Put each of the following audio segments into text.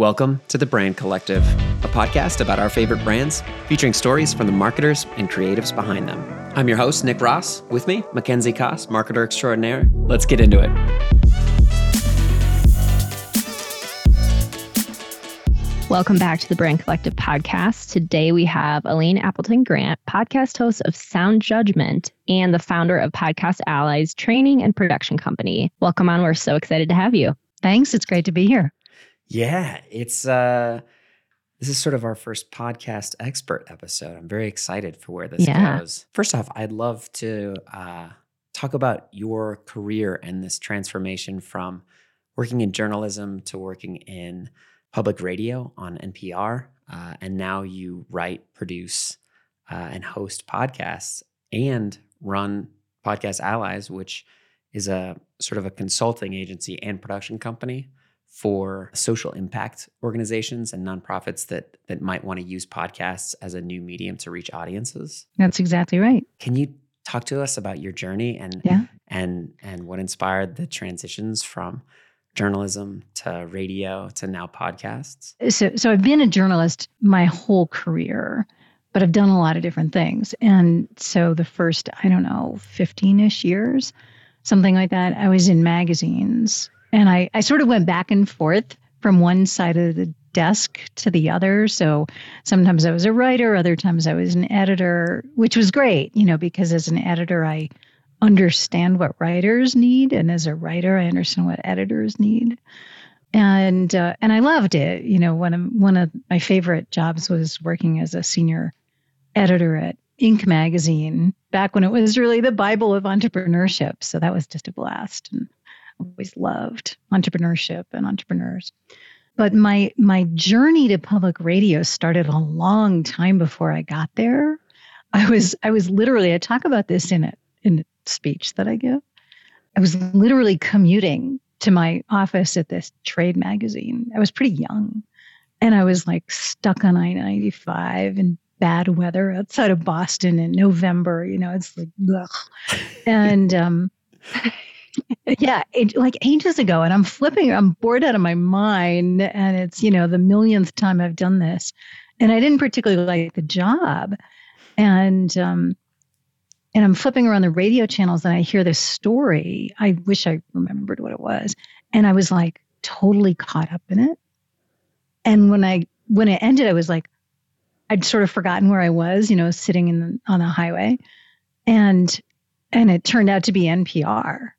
Welcome to The Brand Collective, a podcast about our favorite brands, featuring stories from the marketers and creatives behind them. I'm your host, Nick Ross. With me, Mackenzie Koss, marketer extraordinaire. Let's get into it. Welcome back to the Brand Collective podcast. Today we have Elaine Appleton Grant, podcast host of Sound Judgment and the founder of Podcast Allies Training and Production Company. Welcome on. We're so excited to have you. Thanks. It's great to be here. Yeah, it's uh this is sort of our first podcast expert episode. I'm very excited for where this Yeah. goes. First off, I'd love to uh talk about your career and this transformation from working in journalism to working in public radio on NPR. Uh, and now you write, produce, uh, and host podcasts and run Podcast Allies, which is a sort of a consulting agency and production company for social impact organizations and nonprofits that that might want to use podcasts as a new medium to reach audiences. That's exactly right. Can you talk to us about your journey and Yeah. and and what inspired the transitions from journalism to radio to now podcasts? So, so I've been a journalist my whole career, but I've done a lot of different things. And so the first, I don't know, 15 ish years, something like that, I was in magazines. And I, I sort of went back and forth from one side of the desk to the other. So sometimes I was a writer, other times I was an editor, which was great, you know, because as an editor, I understand what writers need. And as a writer, I understand what editors need and uh, and I loved it. You know, one of one of my favorite jobs was working as a senior editor at Inc. magazine back when it was really the Bible of entrepreneurship. So that was just a blast, and always loved entrepreneurship and entrepreneurs. But my my journey to public radio started a long time before I got there. I was I was literally I talk about this in a in a speech that I give. I was literally commuting to my office at this trade magazine. I was pretty young and I was like stuck on I 95 in bad weather outside of Boston in November. You know, it's like, ugh. And, um, yeah, it, like ages ago, and I'm flipping, I'm bored out of my mind. And it's, you know, the millionth time I've done this. And I didn't particularly like the job. And, um, and I'm flipping around the radio channels and I hear this story. I wish I remembered what it was. And I was like totally caught up in it. And when I when it ended, I was like, I'd sort of forgotten where I was, you know, sitting in the, on the highway. And and it turned out to be NPR,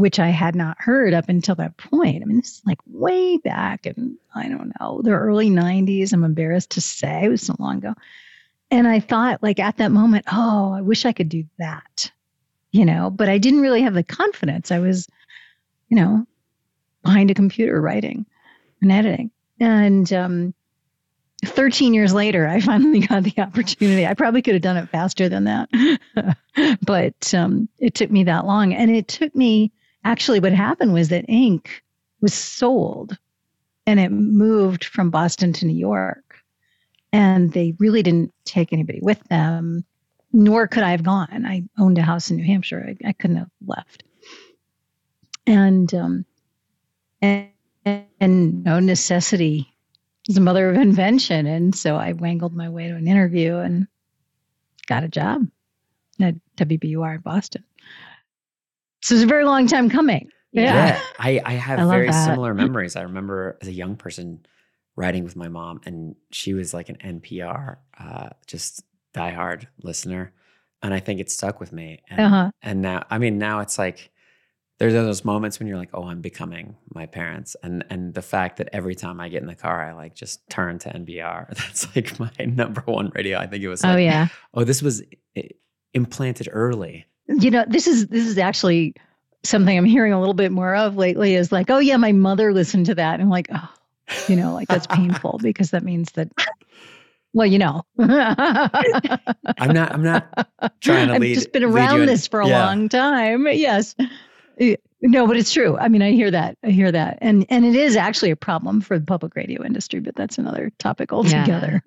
which I had not heard up until that point. I mean, this is like way back in, I don't know, the early 90s. I'm embarrassed to say it was so long ago. And I thought, like, at that moment, oh, I wish I could do that, you know, but I didn't really have the confidence. I was, you know, behind a computer writing and editing. And um, 13 years later, I finally got the opportunity. I probably could have done it faster than that, but um, it took me that long. And it took me, actually, what happened was that Inc. was sold and it moved from Boston to New York. And they really didn't take anybody with them nor could i have gone. I owned a house in new hampshire. I, I couldn't have left. And um and, and no necessity is the mother of invention. And so i wangled my way to an interview and got a job at wbur in boston so it's a very long time coming yeah, I, I have I very that. similar memories. I remember as a young person riding with my mom, and she was like an NPR, uh, just diehard listener, and I think it stuck with me. And, uh-huh and now, I mean, now it's like there's those moments when you're like, oh, I'm becoming my parents, and and the fact that every time I get in the car, I like just turn to NPR. That's like my number one radio. I think it was. oh yeah Oh, this was implanted early. You know this is this is actually something i'm hearing a little bit more of lately is like oh yeah my mother listened to that. And i'm like oh you know like that's painful because that means that well you know. I'm not. I'm not trying to i've lead- just been lead you around in- this for a Yeah. long time. Yes. No but it's true. I mean i hear that i hear that. And and it is actually a problem for the public radio industry but that's another topic altogether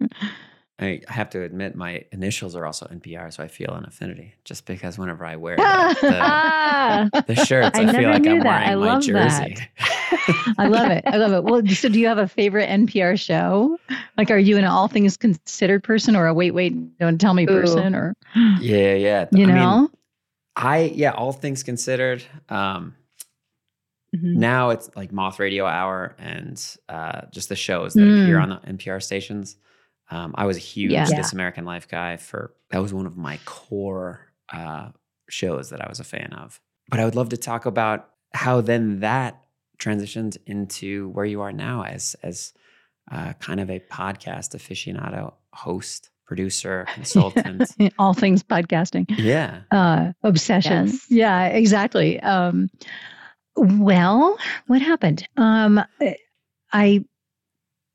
I have to admit, my initials are also NPR, so I feel an affinity just because whenever I wear the, Ah, the shirts, I I, feel like I'm that. wearing I my love jersey. I love it. I love it. Well, so do you have a favorite NPR show? Like, are you an all things considered person or a wait, wait, don't tell me Ooh. person? Or, yeah, yeah. you I mean, know? I yeah, all things considered. Um, Mhm. now it's like Moth Radio Hour and uh, just the shows that appear Mm. on the NPR stations. Um, I was a huge Yeah. This American Life guy for that was one of my core uh, shows that I was a fan of. But I would love to talk about how then that transitioned into where you are now as as uh, kind of a podcast aficionado, host, producer, consultant. all things podcasting. yeah. uh, obsession. Yes. Yeah, exactly. Um, well, what happened? Um, I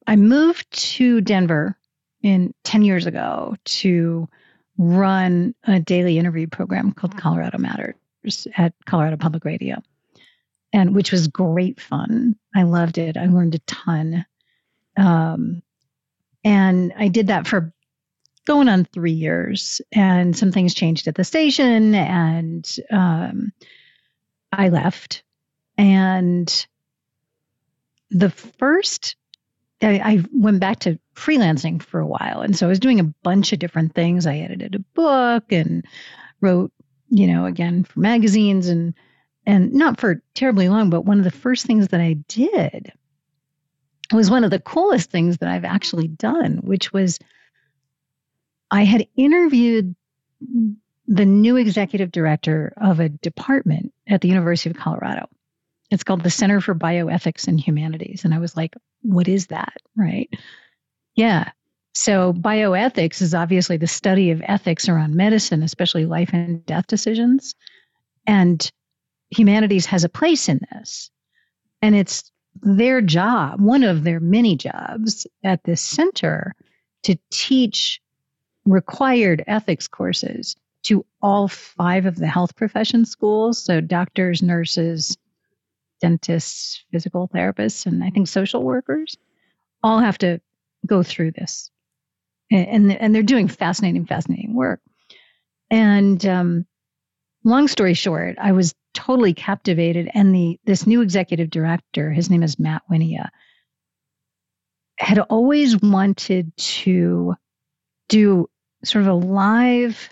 I moved to Denver in ten years ago to run a daily interview program called Colorado Matters at Colorado Public Radio, and which was great fun. I loved it. I learned a ton. Um, and I did that for going on three years and some things changed at the station and um, i left and the first I, I went back to freelancing for a while and so i was doing a bunch of different things i edited a book and wrote you know again for magazines and and not for terribly long but one of the first things that i did was one of the coolest things that i've actually done which was I had interviewed the new executive director of a department at the University of Colorado. It's called the Center for Bioethics and Humanities. And I was like, what is that? Right. Yeah. So, bioethics is obviously the study of ethics around medicine, especially life and death decisions. And humanities has a place in this. And it's their job, one of their many jobs at this center, to teach required ethics courses to all five of the health profession schools. So, doctors, nurses, dentists, physical therapists, and I think social workers all have to go through this. And, and, they're doing fascinating, fascinating work. And um, long story short, I was totally captivated. And the this new executive director, his name is Matt Wynia, had always wanted to do sort of a live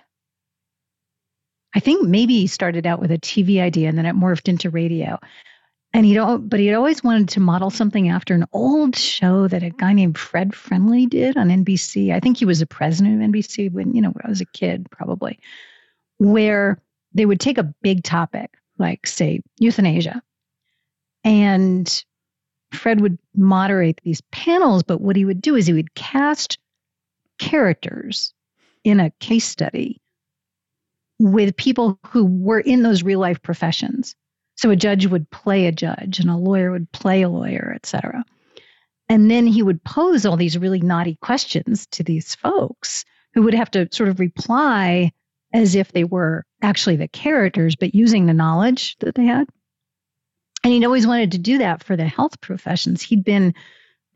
I think maybe he started out with a TV idea and then it morphed into radio. And he'd al- but he'd always wanted to model something after an old show that a guy named Fred Friendly did on NBC. I think he was the president of NBC when, you know, when I was a kid, probably, where they would take a big topic, like say euthanasia. And Fred would moderate these panels, but what he would do is he would cast characters in a case study with people who were in those real life professions. So a judge would play a judge and a lawyer would play a lawyer, et cetera. And then he would pose all these really knotty questions to these folks who would have to sort of reply as if they were actually the characters, but using the knowledge that they had. And he'd always wanted to do that for the health professions. He'd been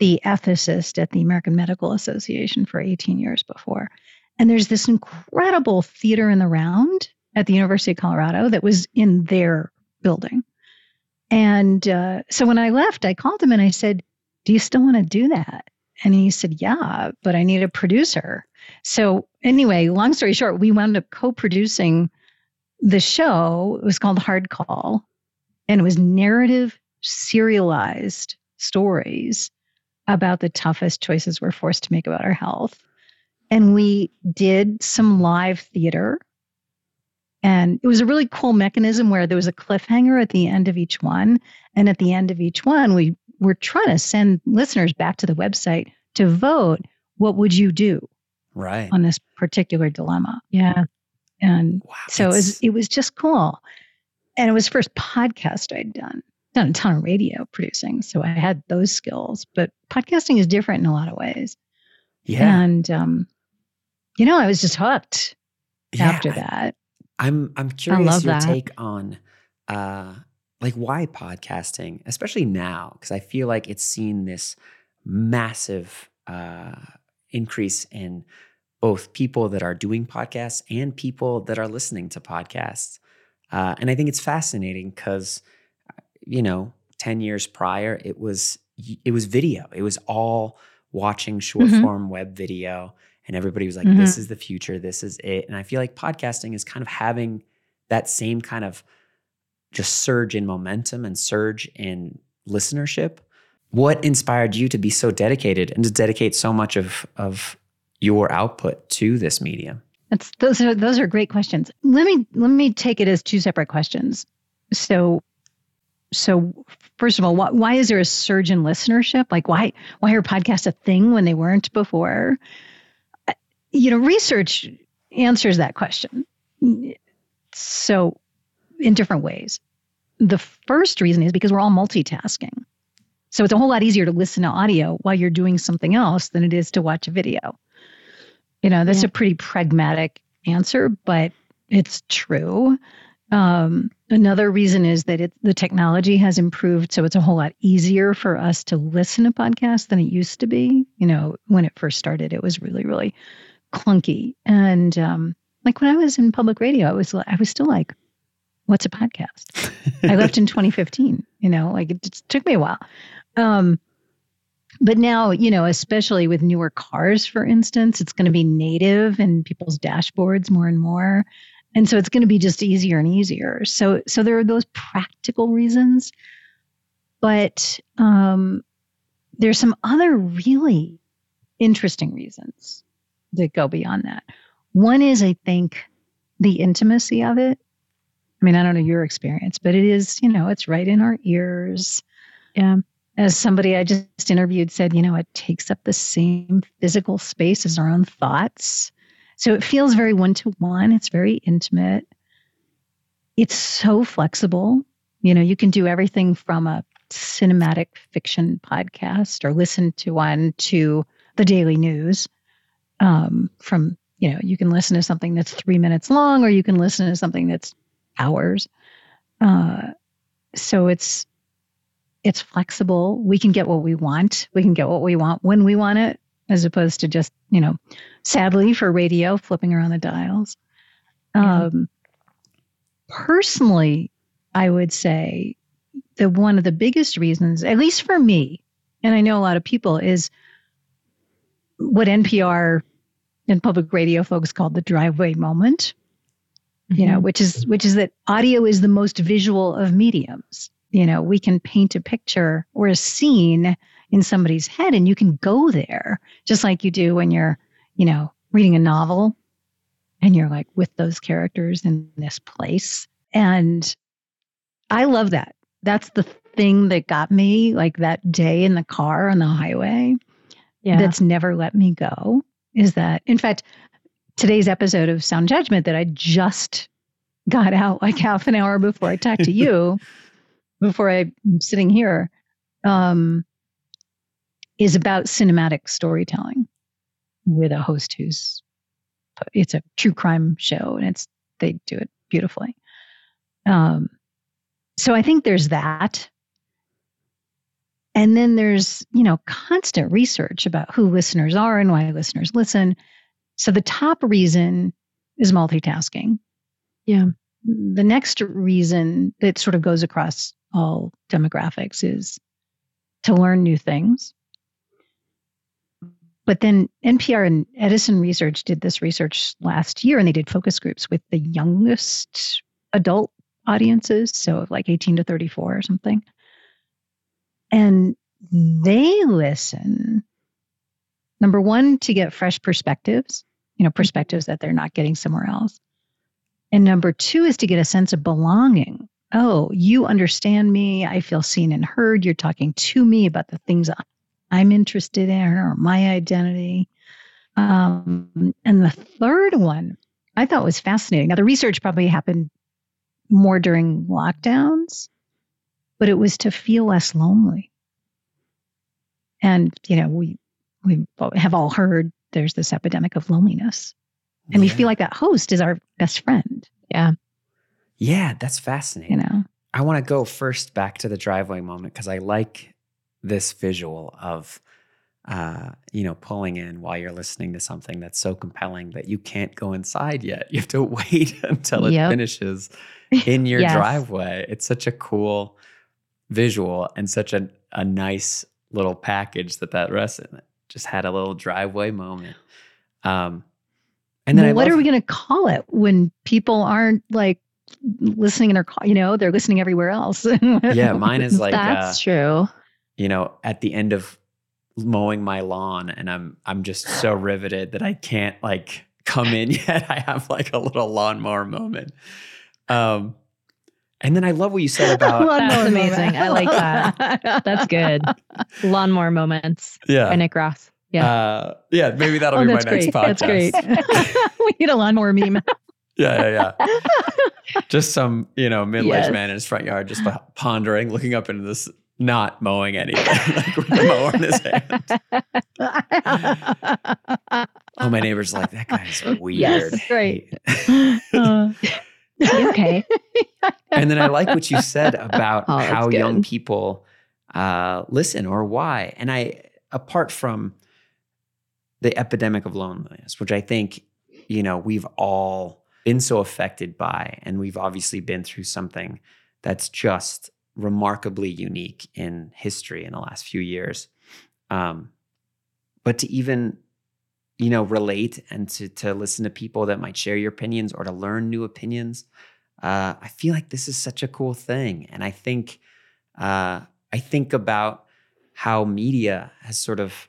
the ethicist at the American Medical Association for 18 years before. And there's this incredible theater in the round at the University of Colorado that was in their building. And uh, so when I left, I called him and I said, Do you still want to do that? And he said, Yeah, but I need a producer. So, anyway, long story short, we wound up co producing the show. It was called Hard Call, and it was narrative, serialized stories about the toughest choices we're forced to make about our health. And we did some live theater. And it was a really cool mechanism where there was a cliffhanger at the end of each one. And at the end of each one, we were trying to send listeners back to the website to vote what would you do Right. on this particular dilemma. Yeah. And Wow. so it was, it was just cool. And it was the first podcast I'd done. Done a ton of radio producing. So I had those skills. But podcasting is different in a lot of ways. yeah. And um, you know, I was just hooked yeah, after that. I'm I'm curious your that. take on uh like why podcasting, especially now, because I feel like it's seen this massive uh increase in both people that are doing podcasts and people that are listening to podcasts. Uh, and I think it's fascinating because, you know, 10 years prior, it was it was video. It was all watching short mm-hmm. form web video. And everybody was like, mm-hmm. this is the future. This is it. And I feel like podcasting is kind of having that same kind of just surge in momentum and surge in listenership. What inspired you to be so dedicated and to dedicate so much of, of your output to this medium? That's those are those are great questions. Let me let me take it as two separate questions. So so first of all, why, why is there a surge in listenership? Like why why are podcasts a thing when they weren't before? You know, research answers that question. So in different ways. The first reason is because we're all multitasking. So it's a whole lot easier to listen to audio while you're doing something else than it is to watch a video. You know, that's yeah. a pretty pragmatic answer, but it's true. Um, another reason is that it, the technology has improved, so it's a whole lot easier for us to listen to podcasts than it used to be. You know, when it first started, it was really, really clunky. And um, like when I was in public radio, I was I was still like, what's a podcast? I left in 2015, you know, like it just took me a while. Um, but now, you know, especially with newer cars, for instance, it's going to be native in people's dashboards more and more. And so it's going to be just easier and easier. So, so there are those practical reasons, but um, there's some other really interesting reasons that go beyond that. One is, I think, the intimacy of it. I mean, I don't know your experience, but it is, you know, it's right in our ears. Yeah. As somebody I just interviewed said, you know, it takes up the same physical space as our own thoughts. So it feels very one to one. It's very intimate. It's so flexible. You know, you can do everything from a cinematic fiction podcast or listen to one to the daily news. Um, from, you know, you can listen to something that's three minutes long or you can listen to something that's hours. Uh, so it's it's flexible. We can get what we want. We can get what we want when we want it, as opposed to just you know, sadly for radio, flipping around the dials. Yeah. Um, personally, I would say that one of the biggest reasons, at least for me, and I know a lot of people, is what NPR and public radio folks called the driveway moment you know, mm-hmm. which is which is that audio is the most visual of mediums. You know, we can paint a picture or a scene in somebody's head and you can go there just like you do when you're, you know, reading a novel and you're like with those characters in this place. And I love that. That's the thing that got me like that day in the car on the highway. Yeah. That's never let me go is that in fact today's episode of Sound Judgment that I just got out like half an hour before I talked to you, before I'm sitting here, um, is about cinematic storytelling with a host who's it's a true crime show and it's they do it beautifully. Um, so I think there's that. And then there's, you know, constant research about who listeners are and why listeners listen. So the top reason is multitasking. Yeah. The next reason that sort of goes across all demographics is to learn new things. But then NPR and Edison Research did this research last year and they did focus groups with the youngest adult audiences, so like 18 to 34 or something. And they listen, number one, to get fresh perspectives you know, perspectives that they're not getting somewhere else. And number two is to get a sense of belonging. Oh, you understand me. I feel seen and heard. You're talking to me about the things I'm interested in or my identity. Um, and the third one I thought was fascinating. Now, the research probably happened more during lockdowns, but it was to feel less lonely. And, you know, we, we have all heard there's this epidemic of loneliness. And yeah. we feel like that host is our best friend. Yeah. Yeah, that's fascinating. You know, I want to go first back to the driveway moment because I like this visual of uh, you know, pulling in while you're listening to something that's so compelling that you can't go inside yet. You have to wait until it Yep. finishes in your Yes. driveway. It's such a cool visual and such a, a nice little package that that. It just had a little driveway moment. Um, and then Well, I what love- are we going to call it when people aren't like listening in their car? You know, they're listening everywhere else. Yeah, mine is like uh, That's true. you know, at the end of mowing my lawn and I'm I'm just so riveted that I can't like come in yet. I have like a little lawnmower moment. Um and then I love what you said about That's amazing. I like that. That's good. Lawnmower moments yeah. by Nick Ross. Yeah. Uh, yeah, maybe that'll Oh, be my that's next podcast. That's great. we need a lawnmower meme. Yeah, yeah, yeah. just some, you know, middle-aged Yes. man in his front yard just pondering, looking up into this, not mowing anything, like with the mower in his hand. Oh, my neighbor's like, that guy's weird. Yes, great. Uh, okay. and then I like what you said about Oh, how young people uh, listen or why. And I, apart from the epidemic of loneliness, which I think, you know, we've all been so affected by, and we've obviously been through something that's just remarkably unique in history in the last few years. Um, but to even you know relate and to to listen to people that might share your opinions or to learn new opinions uh, i feel like this is such a cool thing. And i think uh, i think about how media has sort of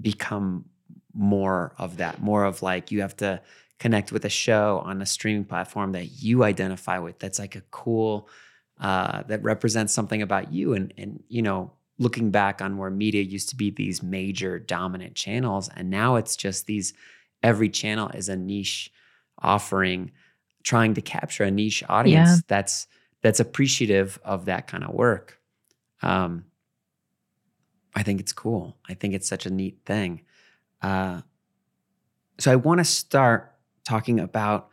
become more of that more of like you have to connect with a show on a streaming platform that you identify with that's like a cool uh, that represents something about you. And and you know looking back on where media used to be these major dominant channels and now it's just these every channel is a niche offering trying to capture a niche audience Yeah. that's that's appreciative of that kind of work. Um i think it's cool. I think it's such a neat thing. Uh so i want to start talking about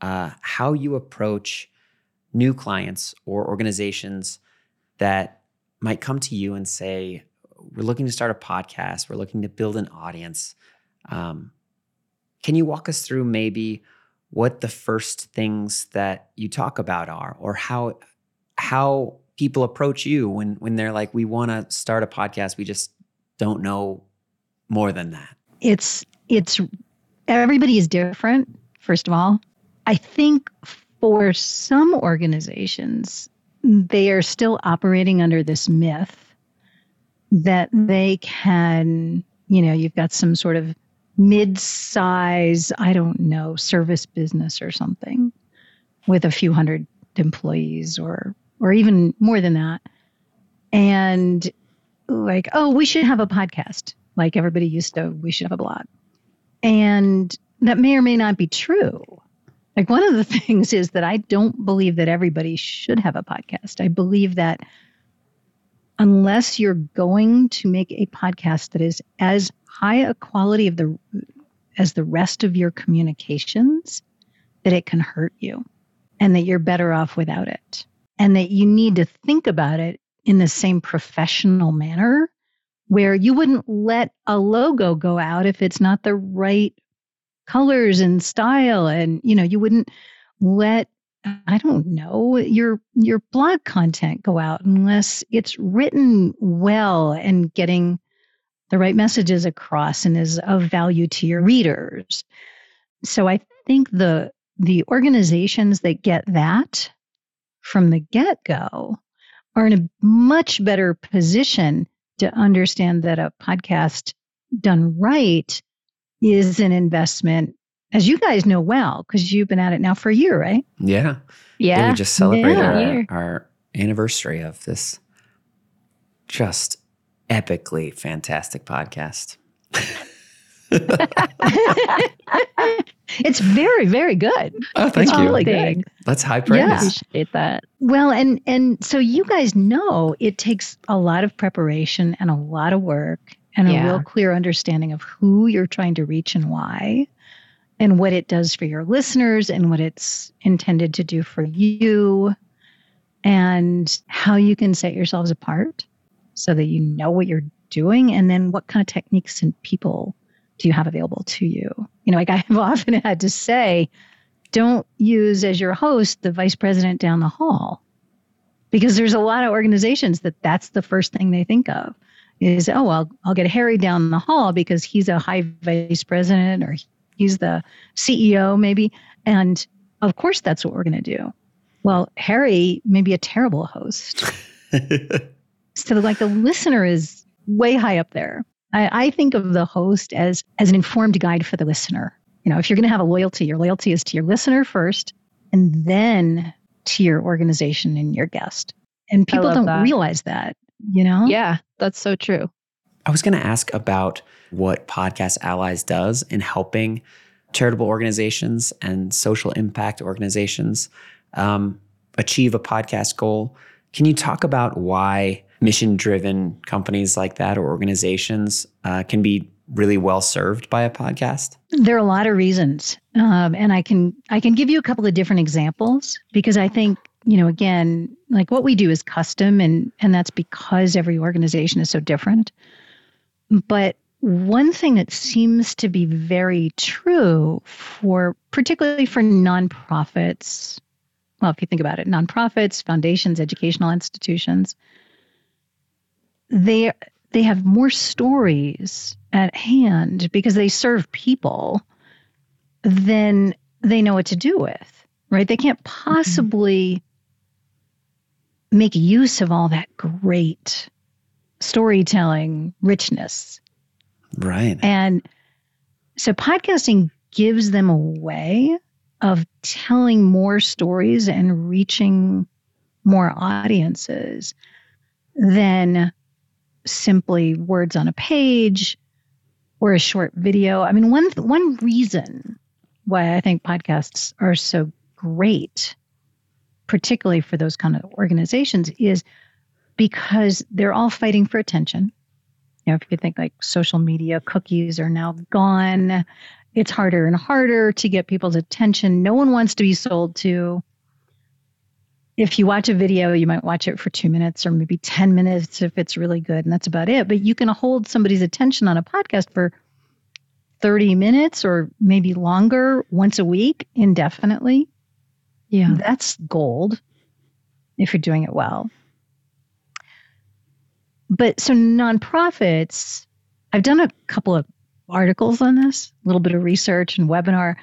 uh, how you approach new clients or organizations that might come to you and say, We're looking to start a podcast, we're looking to build an audience. Um, can you walk us through maybe what the first things that you talk about are, or how how people approach you when when they're like, we want to start a podcast, we just don't know more than that. it's it's everybody is different first of all i think for some organizations they are still operating under this myth that they can you know you've got some sort of mid-size i don't know service business or something with a few hundred employees or or even more than that. And like oh we should have a podcast like everybody used to. We should have a blog. And that may or may not be true like one of the things is that i don't believe that everybody should have a podcast. I believe that unless you're going to make a podcast that is as high a quality of the as the rest of your communications that it can hurt you and that you're better off without it. And that you need to think about it in the same professional manner where you wouldn't let a logo go out if it's not the right colors and style and you know you wouldn't let i don't know your your blog content go out unless it's written well and getting the right messages across and is of value to your readers. So i think the the organizations that get that from the get-go are in a much better position to understand that a podcast done right is an investment, as you guys know well, because you've been at it now for a year, right? Yeah. Yeah. we just celebrated Yeah. our, our anniversary of this just epically fantastic podcast. it's very, very good. Oh, thank it's you. really Thanks. good. That's high praise. Yeah. Appreciate that. Well, and and so you guys know it takes a lot of preparation and a lot of work and a real clear understanding of who you're trying to reach and why and what it does for your listeners and what it's intended to do for you and how you can set yourselves apart so that you know what you're doing? And then what kind of techniques and people do you have available to you? You know, like I've often had to say, don't use as your host the vice president down the hall because there's a lot of organizations that that's the first thing they think of is oh well I'll get Harry down the hall because he's a high vice president or he's the CEO maybe and of course that's what we're going to do. Well, Harry may be a terrible host. so like the listener is way high up there. I, I think of the host as as an informed guide for the listener. You know, if you're going to have a loyalty, your loyalty is to your listener first, and then to your organization and your guest. And people don't that. realize that, you know? Yeah, that's so true. I was going to ask about what Podcast Allies does in helping charitable organizations and social impact organizations um, achieve a podcast goal. Can you talk about why mission driven companies like that or organizations uh, can be really well served by a podcast? There are a lot of reasons, um, and I can I can give you a couple of different examples because I think you know again like what we do is custom, and and that's because every organization is so different. But one thing that seems to be very true for particularly for nonprofits, well, if you think about it, nonprofits, foundations, educational institutions, they they have more stories at hand because they serve people than they know what to do with, right? They can't mm-hmm. possibly. Make use of all that great storytelling richness. Right. And so podcasting gives them a way of telling more stories and reaching more audiences than simply words on a page or a short video. I mean, one one reason why I think podcasts are so great, particularly for those kind of organizations, is because they're all fighting for attention. You know, if you think like social media cookies are now gone, it's harder and harder to get people's attention. No one wants to be sold to if you watch a video, you might watch it for two minutes or maybe 10 minutes if it's really good, and that's about it. But you can hold somebody's attention on a podcast for 30 minutes or maybe longer once a week indefinitely. Yeah. That's gold if you're doing it well. But so nonprofits, I've done a couple of articles on this, a little bit of research and webinar.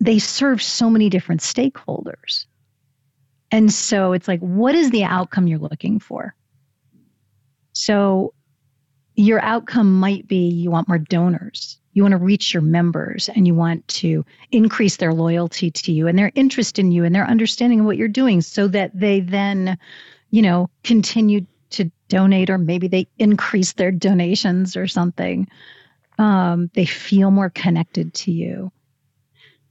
They serve so many different stakeholders. And so it's like, what is the outcome you're looking for? So your outcome might be you want more donors. You want to reach your members and you want to increase their loyalty to you and their interest in you and their understanding of what you're doing so that they then, you know, continue to donate or maybe they increase their donations or something. Um, they feel more connected to you.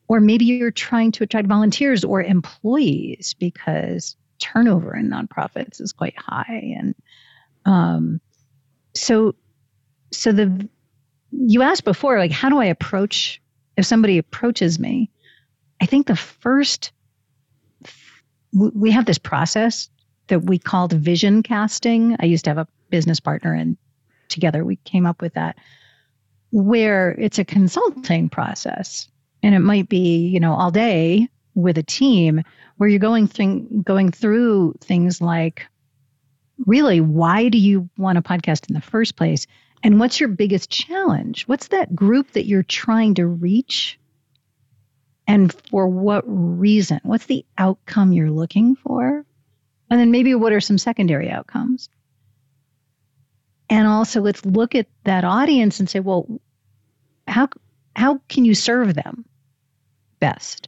Or maybe you're trying to attract volunteers or employees because turnover in nonprofits is quite high. And um, so, so the you asked before, like, how do I approach if somebody approaches me? I think the first we have this process that we called vision casting. I used to have a business partner, and together we came up with that, where it's a consulting process and it might be you know all day with a team where you're going through going through things like really why do you want a podcast in the first place and what's your biggest challenge? What's that group that you're trying to reach? And for what reason? What's the outcome you're looking for? And then maybe what are some secondary outcomes? And also let's look at that audience and say well how how can you serve them best?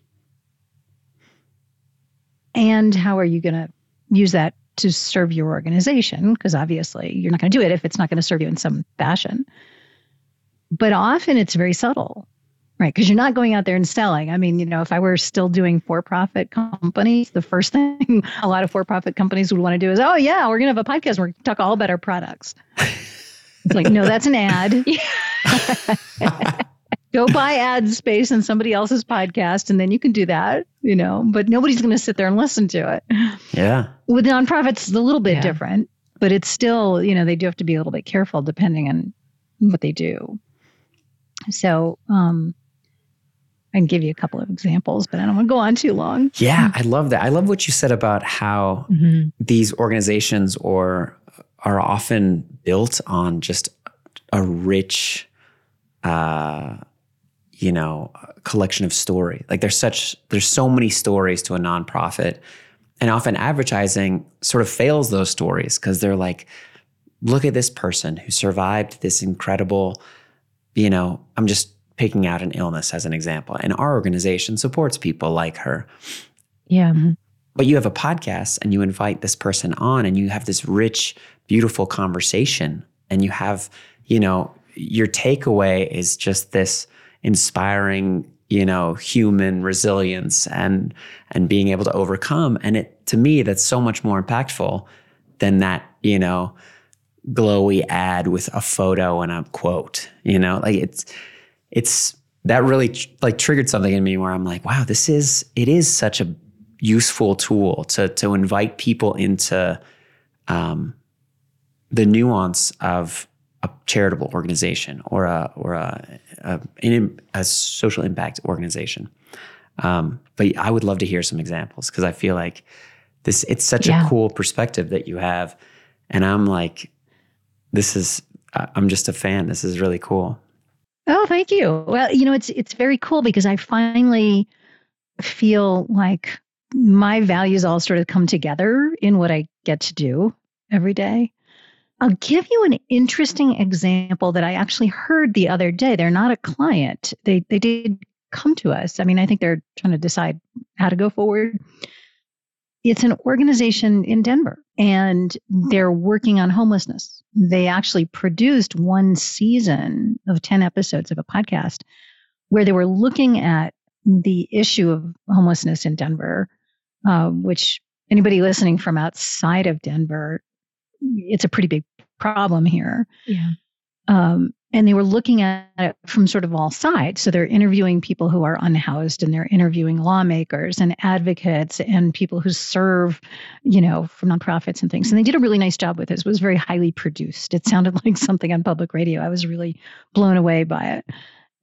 And how are you going to use that to serve your organization? Because obviously you're not going to do it if it's not going to serve you in some fashion. But often it's very subtle, right? Because you're not going out there and selling. I mean, you know, if I were still doing for profit companies, the first thing a lot of for profit companies would want to do is, oh, yeah, we're going to have a podcast. We're going to talk all about our products. It's like, no, that's an ad. go buy ad space in somebody else's podcast and then you can do that you know but nobody's going to sit there and listen to it yeah with nonprofits it's a little bit yeah. different but it's still, you know, they do have to be a little bit careful depending on what they do. So, um, I can give you a couple of examples, but I don't want to go on too long. Yeah, I love that. I love what you said about how Mm-hmm. these organizations or are often built on just a rich uh you know collection of story. Like there's such there's so many stories to a nonprofit and often advertising sort of fails those stories because they're like look at this person who survived this incredible you know i'm just picking out an illness as an example. And our organization supports people like her. Yeah. Mm-hmm. but you have a podcast and you invite this person on and you have this rich beautiful conversation and you have you know your takeaway is just this inspiring you know human resilience and and being able to overcome. And it to me that's so much more impactful than that you know glowy ad with a photo and a quote you know? Like it's it's that really like triggered something in me where i'm like wow this is it is such a useful tool to to invite people into um, the nuance of a charitable organization or a or a a, a social impact organization. Um, but I would love to hear some examples because I feel like this it's such Yeah. a cool perspective that you have, and I'm like, this is I'm just a fan. This is really cool. Oh, thank you. Well, you know, it's it's very cool because I finally feel like my values all sort of come together in what I get to do every day. I'll give you an interesting example that I actually heard the other day. They're not a client. They they did come to us. I mean, I think they're trying to decide how to go forward. It's an organization in Denver and they're working on homelessness. They actually produced one season of 10 episodes of a podcast where they were looking at the issue of homelessness in Denver, uh, which anybody listening from outside of Denver, it's a pretty big problem here. Yeah. Um, and they were looking at it from sort of all sides. So they're interviewing people who are unhoused and they're interviewing lawmakers and advocates and people who serve, you know, from nonprofits and things. And they did a really nice job with this. It was very highly produced. It sounded like something on public radio. I was really blown away by it.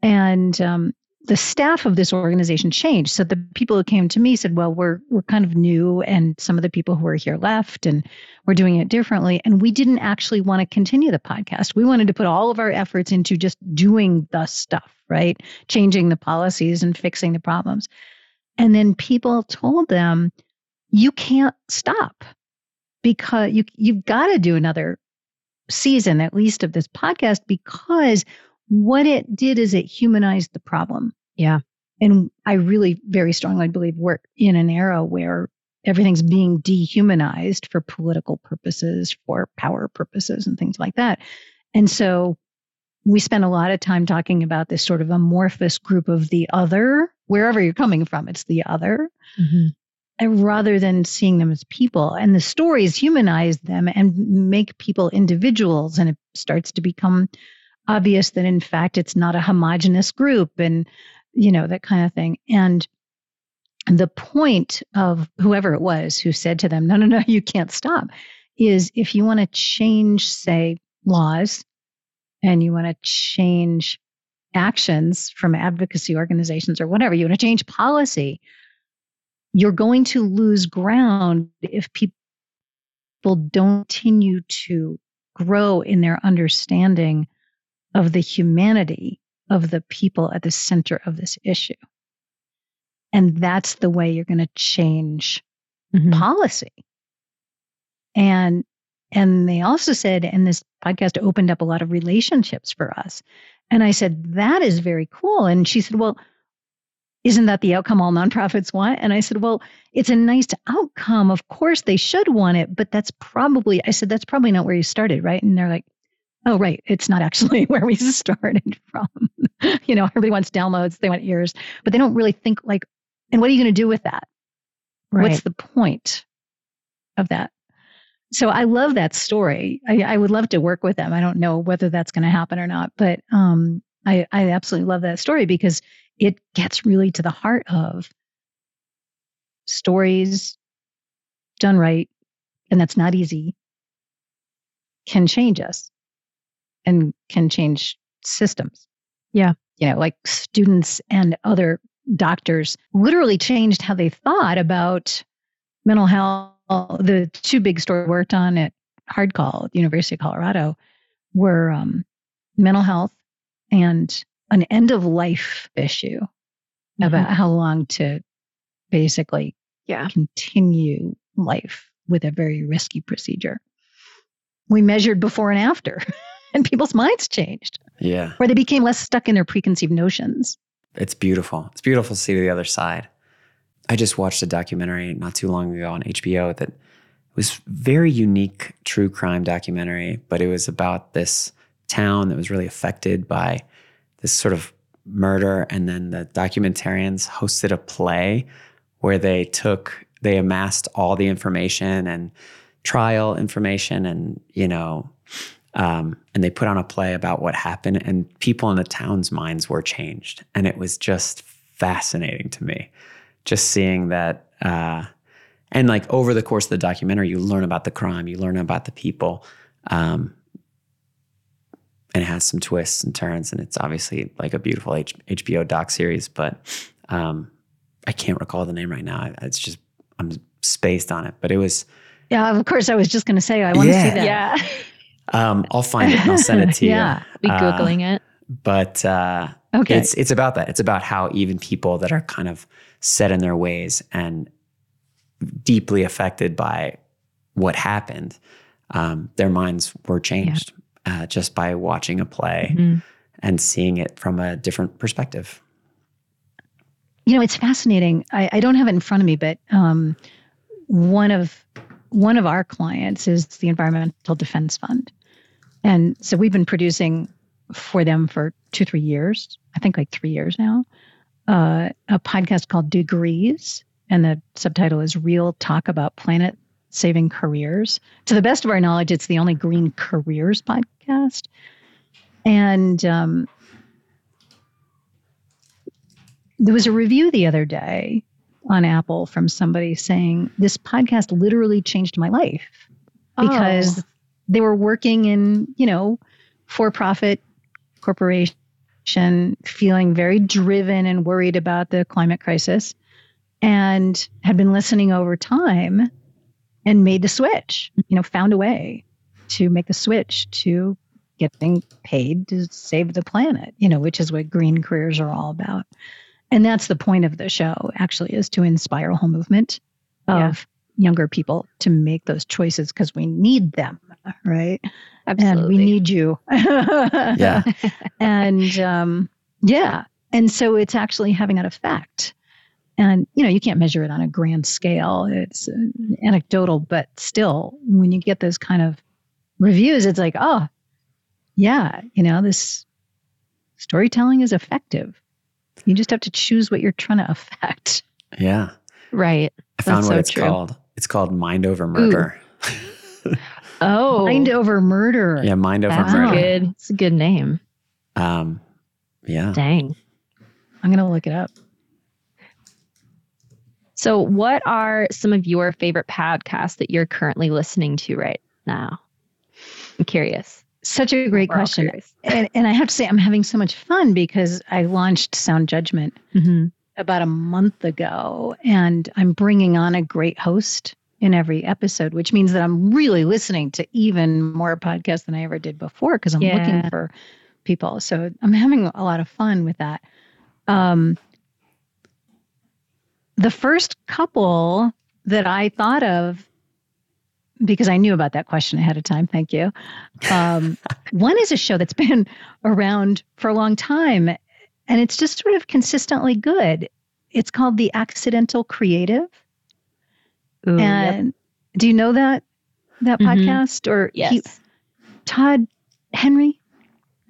And um, the staff of this organization changed. So the people who came to me said, "Well, we're we're kind of new, and some of the people who are here left, and we're doing it differently." And we didn't actually want to continue the podcast. We wanted to put all of our efforts into just doing the stuff, right? Changing the policies and fixing the problems. And then people told them, "You can't stop because you you've got to do another season at least of this podcast because what it did is it humanized the problem. Yeah. And I really very strongly believe we're in an era where everything's being dehumanized for political purposes, for power purposes, and things like that. And so we spend a lot of time talking about this sort of amorphous group of the other, wherever you're coming from, it's the other Mhm. and rather than seeing them as people. And the stories humanize them and make people individuals. And it starts to become obvious that, in fact, it's not a homogenous group and, you know, that kind of thing. And the point of whoever it was who said to them, no, no, no, you can't stop, is if you want to change, say, laws and you want to change actions from advocacy organizations or whatever, you want to change policy, you're going to lose ground if people don't continue to grow in their understanding of the humanity of the people at the center of this issue. And that's the way you're going to change Mhm. policy. And and they also said, and this podcast opened up a lot of relationships for us. And I said, that is very cool. And she said, well, isn't that the outcome all nonprofits want? And I said, well, it's a nice outcome. Of course, they should want it, but that's probably, I said, that's probably not where you started, right? And they're like, oh, right. It's not actually where we started from. you know, everybody wants downloads, they want ears, but they don't really think like, and what are you going to do with that? Right. What's the point of that? So I love that story. I, I would love to work with them. I don't know whether that's going to happen or not, but um, I, I absolutely love that story because it gets really to the heart of stories done right, and that's not easy. can change us and can change systems. Yeah. You know, like students and other doctors literally changed how they thought about mental health. The two big stories worked on at Hard Call, the University of Colorado, were um, mental health and an end of life issue mm-hmm. about how long to basically yeah. continue life with a very risky procedure. We measured before and after, and people's minds changed. Yeah. Or they became less stuck in their preconceived notions. It's beautiful. It's beautiful to see the other side. I just watched a documentary not too long ago on HBO that was very unique true crime documentary, but it was about this town that was really affected by this sort of murder. And then the documentarians hosted a play where they took, they amassed all the information and trial information and, you know, um, and they put on a play about what happened, and people in the town's minds were changed. And it was just fascinating to me, just seeing that. Uh, and like over the course of the documentary, you learn about the crime, you learn about the people. Um, and it has some twists and turns, and it's obviously like a beautiful H- HBO doc series. But um, I can't recall the name right now. It's just I'm spaced on it, but it was. Yeah, of course. I was just going to say I want yeah. to see that. Yeah. Um, I'll find it and I'll send it to yeah. you. Yeah, be googling uh, it. But uh, okay, it's it's about that. It's about how even people that are kind of set in their ways and deeply affected by what happened, um, their minds were changed yeah. uh, just by watching a play mm-hmm. and seeing it from a different perspective. You know, it's fascinating. I, I don't have it in front of me, but um, one of one of our clients is the Environmental Defense Fund. And so we've been producing for them for two, three years, I think like three years now, uh, a podcast called Degrees. And the subtitle is Real Talk About Planet Saving Careers. To the best of our knowledge, it's the only green careers podcast. And um, there was a review the other day on Apple from somebody saying, This podcast literally changed my life because oh. they were working in, you know, for profit corporation, feeling very driven and worried about the climate crisis, and had been listening over time and made the switch, you know, found a way to make the switch to getting paid to save the planet, you know, which is what green careers are all about and that's the point of the show actually is to inspire a whole movement of yeah. younger people to make those choices because we need them right? Absolutely. and we need you. Yeah. And um, yeah. And so it's actually having that effect. And you know you can't measure it on a grand scale. It's uh, anecdotal but still when you get those kind of reviews it's like oh yeah you know this storytelling is effective you just have to choose what you're trying to affect. Yeah. Right. I found That's what so it's true. called. It's called Mind Over Murder. oh. Mind Over Murder. Yeah, Mind Over That's Murder. Good. It's a good name. Um, yeah. Dang. I'm going to look it up. So, what are some of your favorite podcasts that you're currently listening to right now? I'm curious. Such a great We're question. and, and I have to say, I'm having so much fun because I launched Sound Judgment mm-hmm. about a month ago, and I'm bringing on a great host in every episode, which means that I'm really listening to even more podcasts than I ever did before because I'm yeah. looking for people. So I'm having a lot of fun with that. Um, the first couple that I thought of because I knew about that question ahead of time. Thank you. Um, one is a show that's been around for a long time, and it's just sort of consistently good. It's called The Accidental Creative. Ooh, and yep. do you know that that mm-hmm. podcast or yes. He, Todd Henry?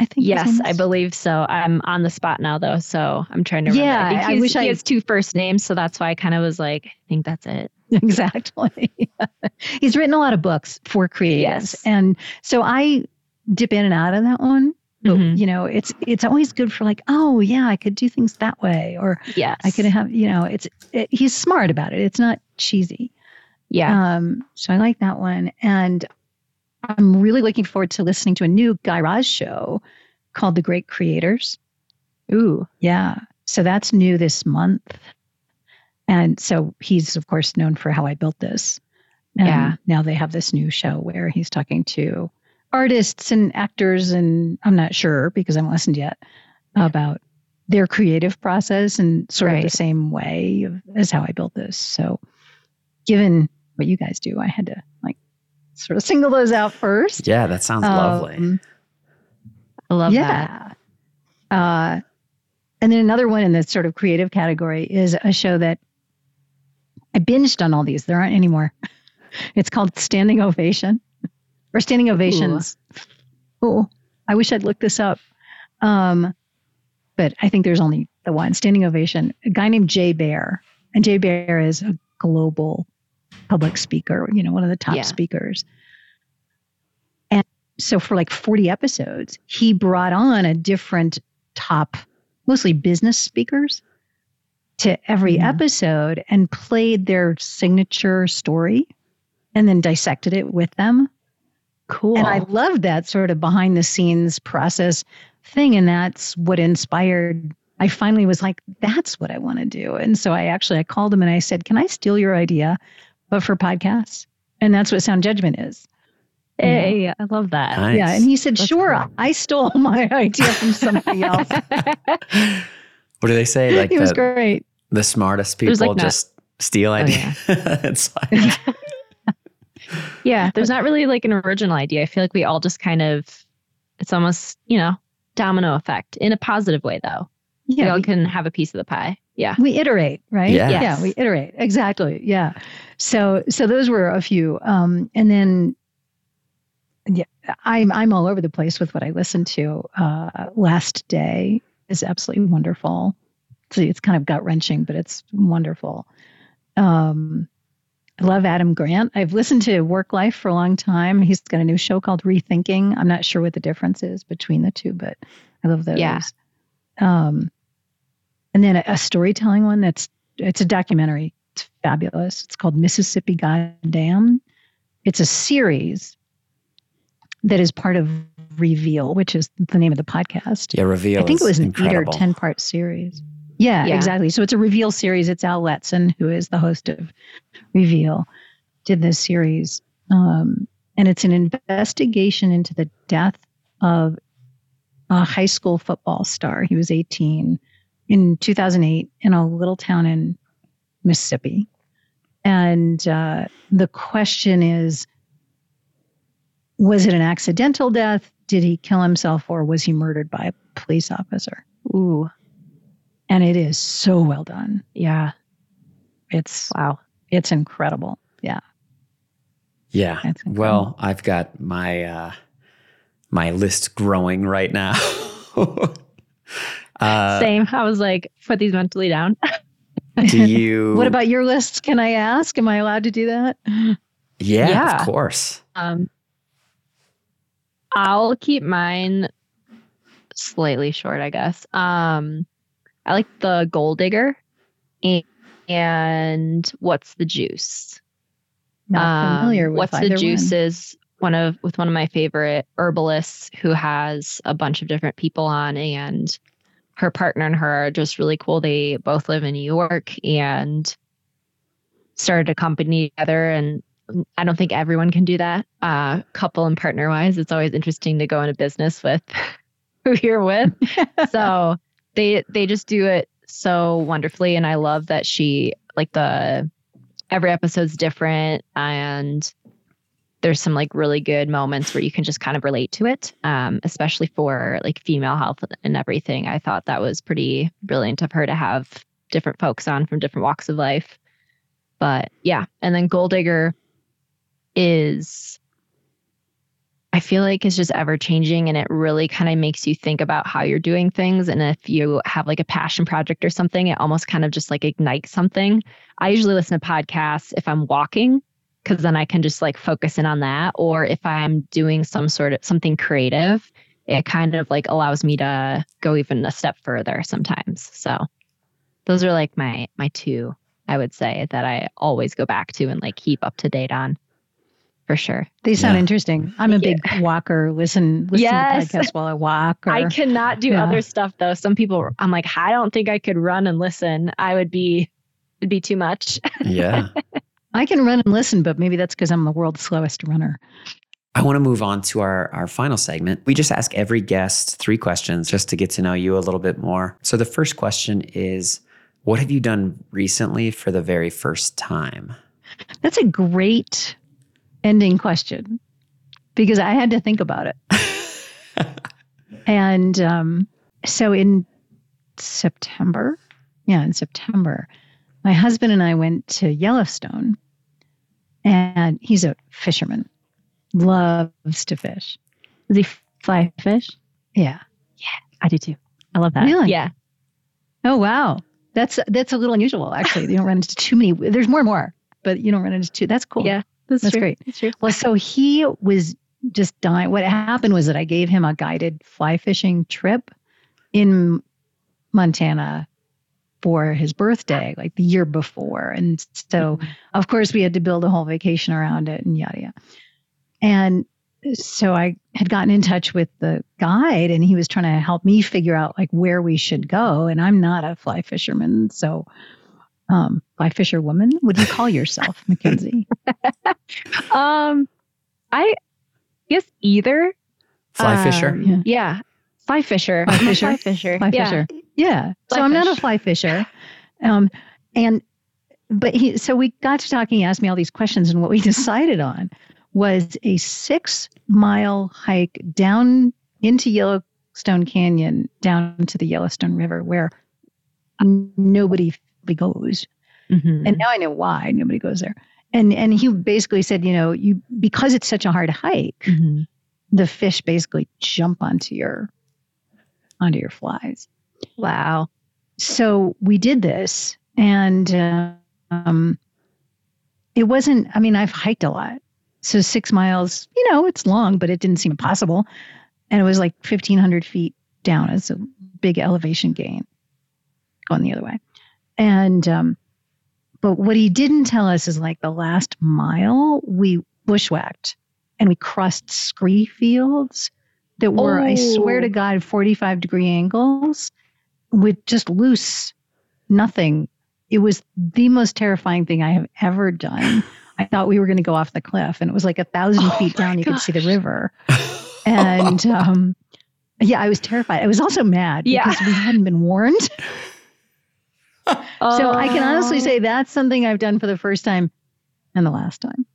I think yes, I believe so. I'm on the spot now though, so I'm trying to remember. Yeah, I, I wish he I has two first names, so that's why I kind of was like, I think that's it. Exactly. He's written a lot of books for creatives. Yes. And so I dip in and out of that one. Mm-hmm. you know, it's it's always good for like, oh yeah, I could do things that way, or yes, I could have, you know, it's it, he's smart about it. It's not cheesy. Yeah. Um. So I like that one, and I'm really looking forward to listening to a new Guy Raz show called The Great Creators. Ooh. Yeah. So that's new this month. And so he's, of course, known for how I built this. And Yeah. Now they have this new show where he's talking to artists and actors, and I'm not sure because I haven't listened yet about their creative process and sort of the same way as how I built this. So, given what you guys do, I had to like sort of single those out first. Yeah, that sounds lovely. Um, I love that. yeah. Uh, and then another one in the sort of creative category is a show that I binged on all these. There aren't any more. It's called Standing Ovation or Standing Ovations. Oh, I wish I'd looked this up. Um, but I think there's only the one Standing Ovation. A guy named Jay Baer. And Jay Baer is a global public speaker, you know, one of the top Yeah. speakers. And so for like 40 episodes, he brought on a different top, mostly business speakers to every Mhm. episode and played their signature story and then dissected it with them. Cool. And I loved that sort of behind the scenes process thing. And that's what inspired. I finally was like, that's what I want to do. And so I actually I called him and I said, Can I steal your idea, but for podcasts? And that's what sound judgment is. hey, I love that. Nice. Yeah. And he said, That's Sure, cool. I stole my idea from somebody else. what do they say? Like he was great. the smartest people like, not- just steal Oh, ideas. it's like yeah, there's not really like an original idea. I feel like we all just kind of, it's almost, you know, domino effect in a positive way, though. Yeah. we Yeah. all can have a piece of the pie. Yeah. we iterate, right? Yes. Yeah, we iterate. Exactly. Yeah. So so those were a few. Um and then yeah, I'm I'm all over the place with what I listened to. Uh last day is absolutely wonderful. It's, it's kind of gut wrenching, but it's wonderful. Um I love Adam Grant. I've listened to Work Life for a long time. He's got a new show called Rethinking. I'm not sure what the difference is between the two, but I love those. Yeah. Um, and then a, a storytelling one that's it's a documentary. It's fabulous. It's called Mississippi Goddamn. It's a series that is part of Reveal, which is the name of the podcast. yeah, reveal. I think it was an incredible. eight or ten part series. Yeah, Yeah. exactly. So it's a Reveal series. It's Al Letson, who is the host of Reveal, did this series, um, and it's an investigation into the death of a high school football star. He was 18 in 2008 in a little town in Mississippi, and uh, the question is. Was it an accidental death? Did he kill himself or was he murdered by a police officer? Ooh. and it is so well done. Yeah. It's Wow. it's incredible. Yeah, Yeah. Incredible. Well, I've got my uh my list growing right now. uh Same. I was like, put these mentally down. do you What about your list? Can I ask? Am I allowed to do that? Yeah, Yeah. of course. Um, I'll keep mine slightly short, I guess. Um, I like the Gold Digger, and, and what's the juice? Not familiar Um, with what's the juice one. is one of with one of my favorite herbalists who has a bunch of different people on and her partner and her are just really cool. They both live in new york and started a company together and i don't think everyone can do that uh couple and partner wise it's always interesting to go into business with who you're with. So they they just do it so wonderfully and i love that she like the every episode's different and there's some like really good moments where you can just kind of relate to it um, especially for like female health and everything i thought that was pretty brilliant of her to have different folks on from different walks of life but yeah and then gold digger is I feel like it's just ever changing and it really kind of makes you think about how you're doing things. And if you have like a passion project or something, it almost kind of just like ignites something. I usually listen to podcasts if I'm walking because then I can just like focus in on that. Or if I'm doing some sort of something creative, it kind of like allows me to go even a step further sometimes. So those are like my my two, I would say, that I always go back to and like keep up to date on. for sure. They sound Yeah. interesting. I'm a big walker. Listen, listen Yes. to podcasts while I walk. Or, I cannot do Yeah. other stuff though. Some people, I'm like, I don't think I could run and listen. I would be, it'd be too much. Yeah. I can run and listen, but maybe that's because I'm the world's slowest runner. I want to move on to our, our final segment. We just ask every guest three questions just to get to know you a little bit more. So the first question is What have you done recently for the very first time? That's a great ending question because I had to think about it. And um, so in September, yeah, in September, my husband and I went to Yellowstone, and he's a fisherman, loves to fish. Does he fly fish? Yeah. Yeah, I do too. I love that. Really? Yeah. Oh wow, that's that's a little unusual actually. You don't run into too many. There's more and more, but you don't run into two. That's cool. Yeah. That's, That's true. great. That's true. Well, so he was just dying. What happened was that I gave him a guided fly fishing trip in Montana for his birthday, like the year before. And so, of course, we had to build a whole vacation around it and yada yada. And so I had gotten in touch with the guide and he was trying to help me figure out like where we should go. And I'm not a fly fisherman. So, um, fly fisher woman, would you call yourself, Mackenzie? Um, I guess either. Fly Um, fisher? Yeah. Yeah. Fly fisher. Fly fisher? Fly fisher. Fly fisher. Yeah. Fly so I'm not a fly fisher. Um, and but he so we got to talking, he asked me all these questions, and what we decided on was a six mile hike down into Yellowstone Canyon, down to the Yellowstone River, where nobody goes. Mhm. And now I know why nobody goes there. And and he basically said, you know, you because it's such a hard hike, Mhm. the fish basically jump onto your onto your flies. Wow. so we did this and uh, um, it wasn't i mean i've hiked a lot so six miles you know it's long but it didn't seem impossible and it was like 1500 feet down it's a big elevation gain going the other way and um, but what he didn't tell us is like the last mile we bushwhacked and we crossed scree fields that were i swear Oh. to god 45 degree angles with just loose nothing. It was the most terrifying thing I have ever done. I thought we were going to go off the cliff, and it was like a thousand Oh feet down. You could see the river, and um, yeah, I was terrified. I was also mad Yeah. because we hadn't been warned. So I can honestly Oh. say that's something I've done for the first time and the last time.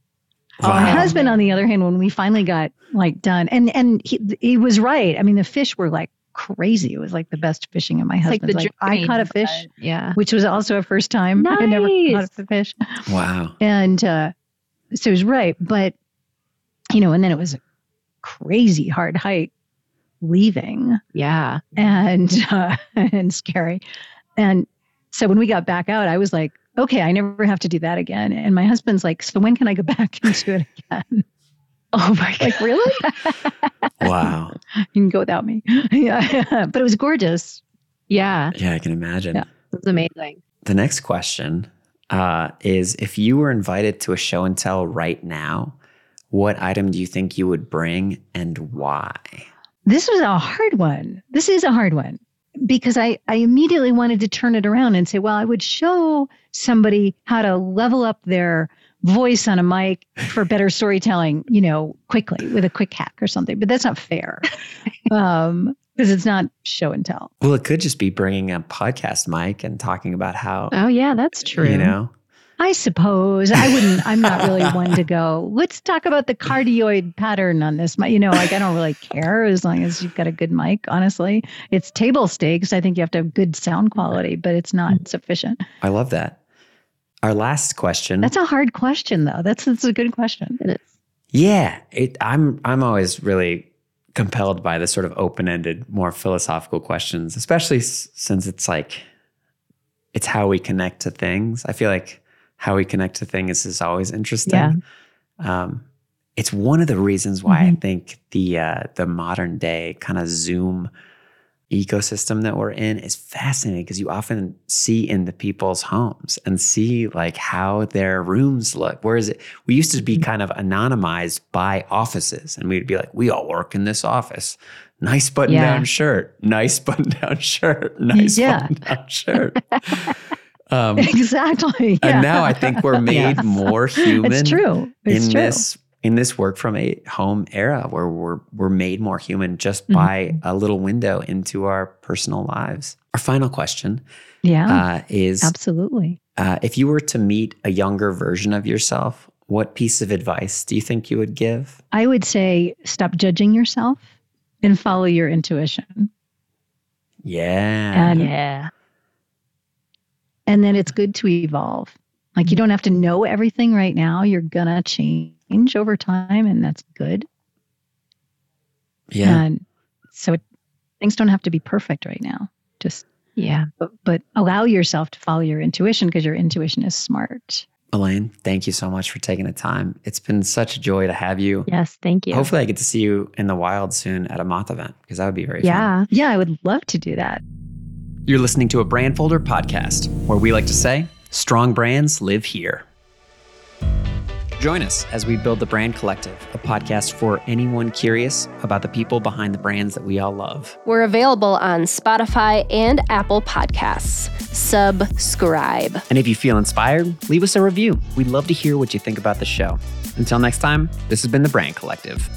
Wow. My husband, on the other hand, when we finally got like done, and and he he was right. I mean, the fish were like crazy. It was like the best fishing. And my It's like husband's the like, I caught a fish but Yeah. which was also a first time. I never caught Nice. a fish. Wow. And uh, so it was right. But, you know, and then it was a crazy hard hike leaving Yeah. and, uh, and scary. And so when we got back out, I was like, okay, I never have to do that again. And my husband's like, so when can I go back and do it again? Oh my god. Like, really? Wow. you can go without me. yeah. But it was gorgeous. Yeah. Yeah, I can imagine. Yeah. was amazing. The next question uh, is if you were invited to a show and tell right now, what item do you think you would bring and why? This was a hard one. This is a hard one because I, I immediately wanted to turn it around and say, well, I would show somebody how to level up their voice on a mic for better storytelling, you know, quickly with a quick hack or something. But that's not fair um, because it's not show and tell. Well, it could just be bringing a podcast mic and talking about how, Oh yeah, that's true. you know, I suppose I wouldn't, I'm not really one to go, let's talk about the cardioid pattern on this. mic." You know, like I don't really care as long as you've got a good mic, honestly. It's table stakes. I think you have to have good sound quality, but it's not sufficient. I love that. Our last question. That's a hard question, though. That's, that's a good question. It is. Yeah, it, I'm I'm always really compelled by the sort of open-ended, more philosophical questions, especially s- since it's like it's how we connect to things. I feel like how we connect to things is always interesting. Um, it's one of the reasons why I think the uh, the modern day kind of Zoom ecosystem that we're in is fascinating because you often see in the people's homes and see like how their rooms look. Whereas it, we used to be Mm-hmm. kind of anonymized by offices and we'd be like, we all work in this office. Nice button down shirt, nice button down shirt, nice Yeah. button down shirt. um, exactly. Yeah. and now I think we're made more human It's true. It's in true. this in this work from a home era where we're we're made more human just Mm-hmm. by a little window into our personal lives. Our final question yeah. uh, is: absolutely. uh, If you were to meet a younger version of yourself, what piece of advice do you think you would give? I would say stop judging yourself and follow your intuition. Yeah, And Yeah. and then it's good to evolve. Like you don't have to know everything right now. You're gonna change over time, and that's good. yeah, And so it, things don't have to be perfect right now. Just Yeah. but, but allow yourself to follow your intuition because your intuition is smart. Elaine, thank you so much for taking the time. It's been such a joy to have you. Yes. Thank you. Hopefully, I get to see you in the wild soon at a moth event because that would be very fun. yeah. Yeah, I would love to do that. You're listening to a Brandfolder podcast, where we like to say, strong brands live here. Join us as we build the Brand Collective, a podcast for anyone curious about the people behind the brands that we all love. We're available on Spotify and Apple Podcasts. Subscribe. And if you feel inspired, leave us a review. We'd love to hear what you think about the show. Until next time, this has been the Brand Collective.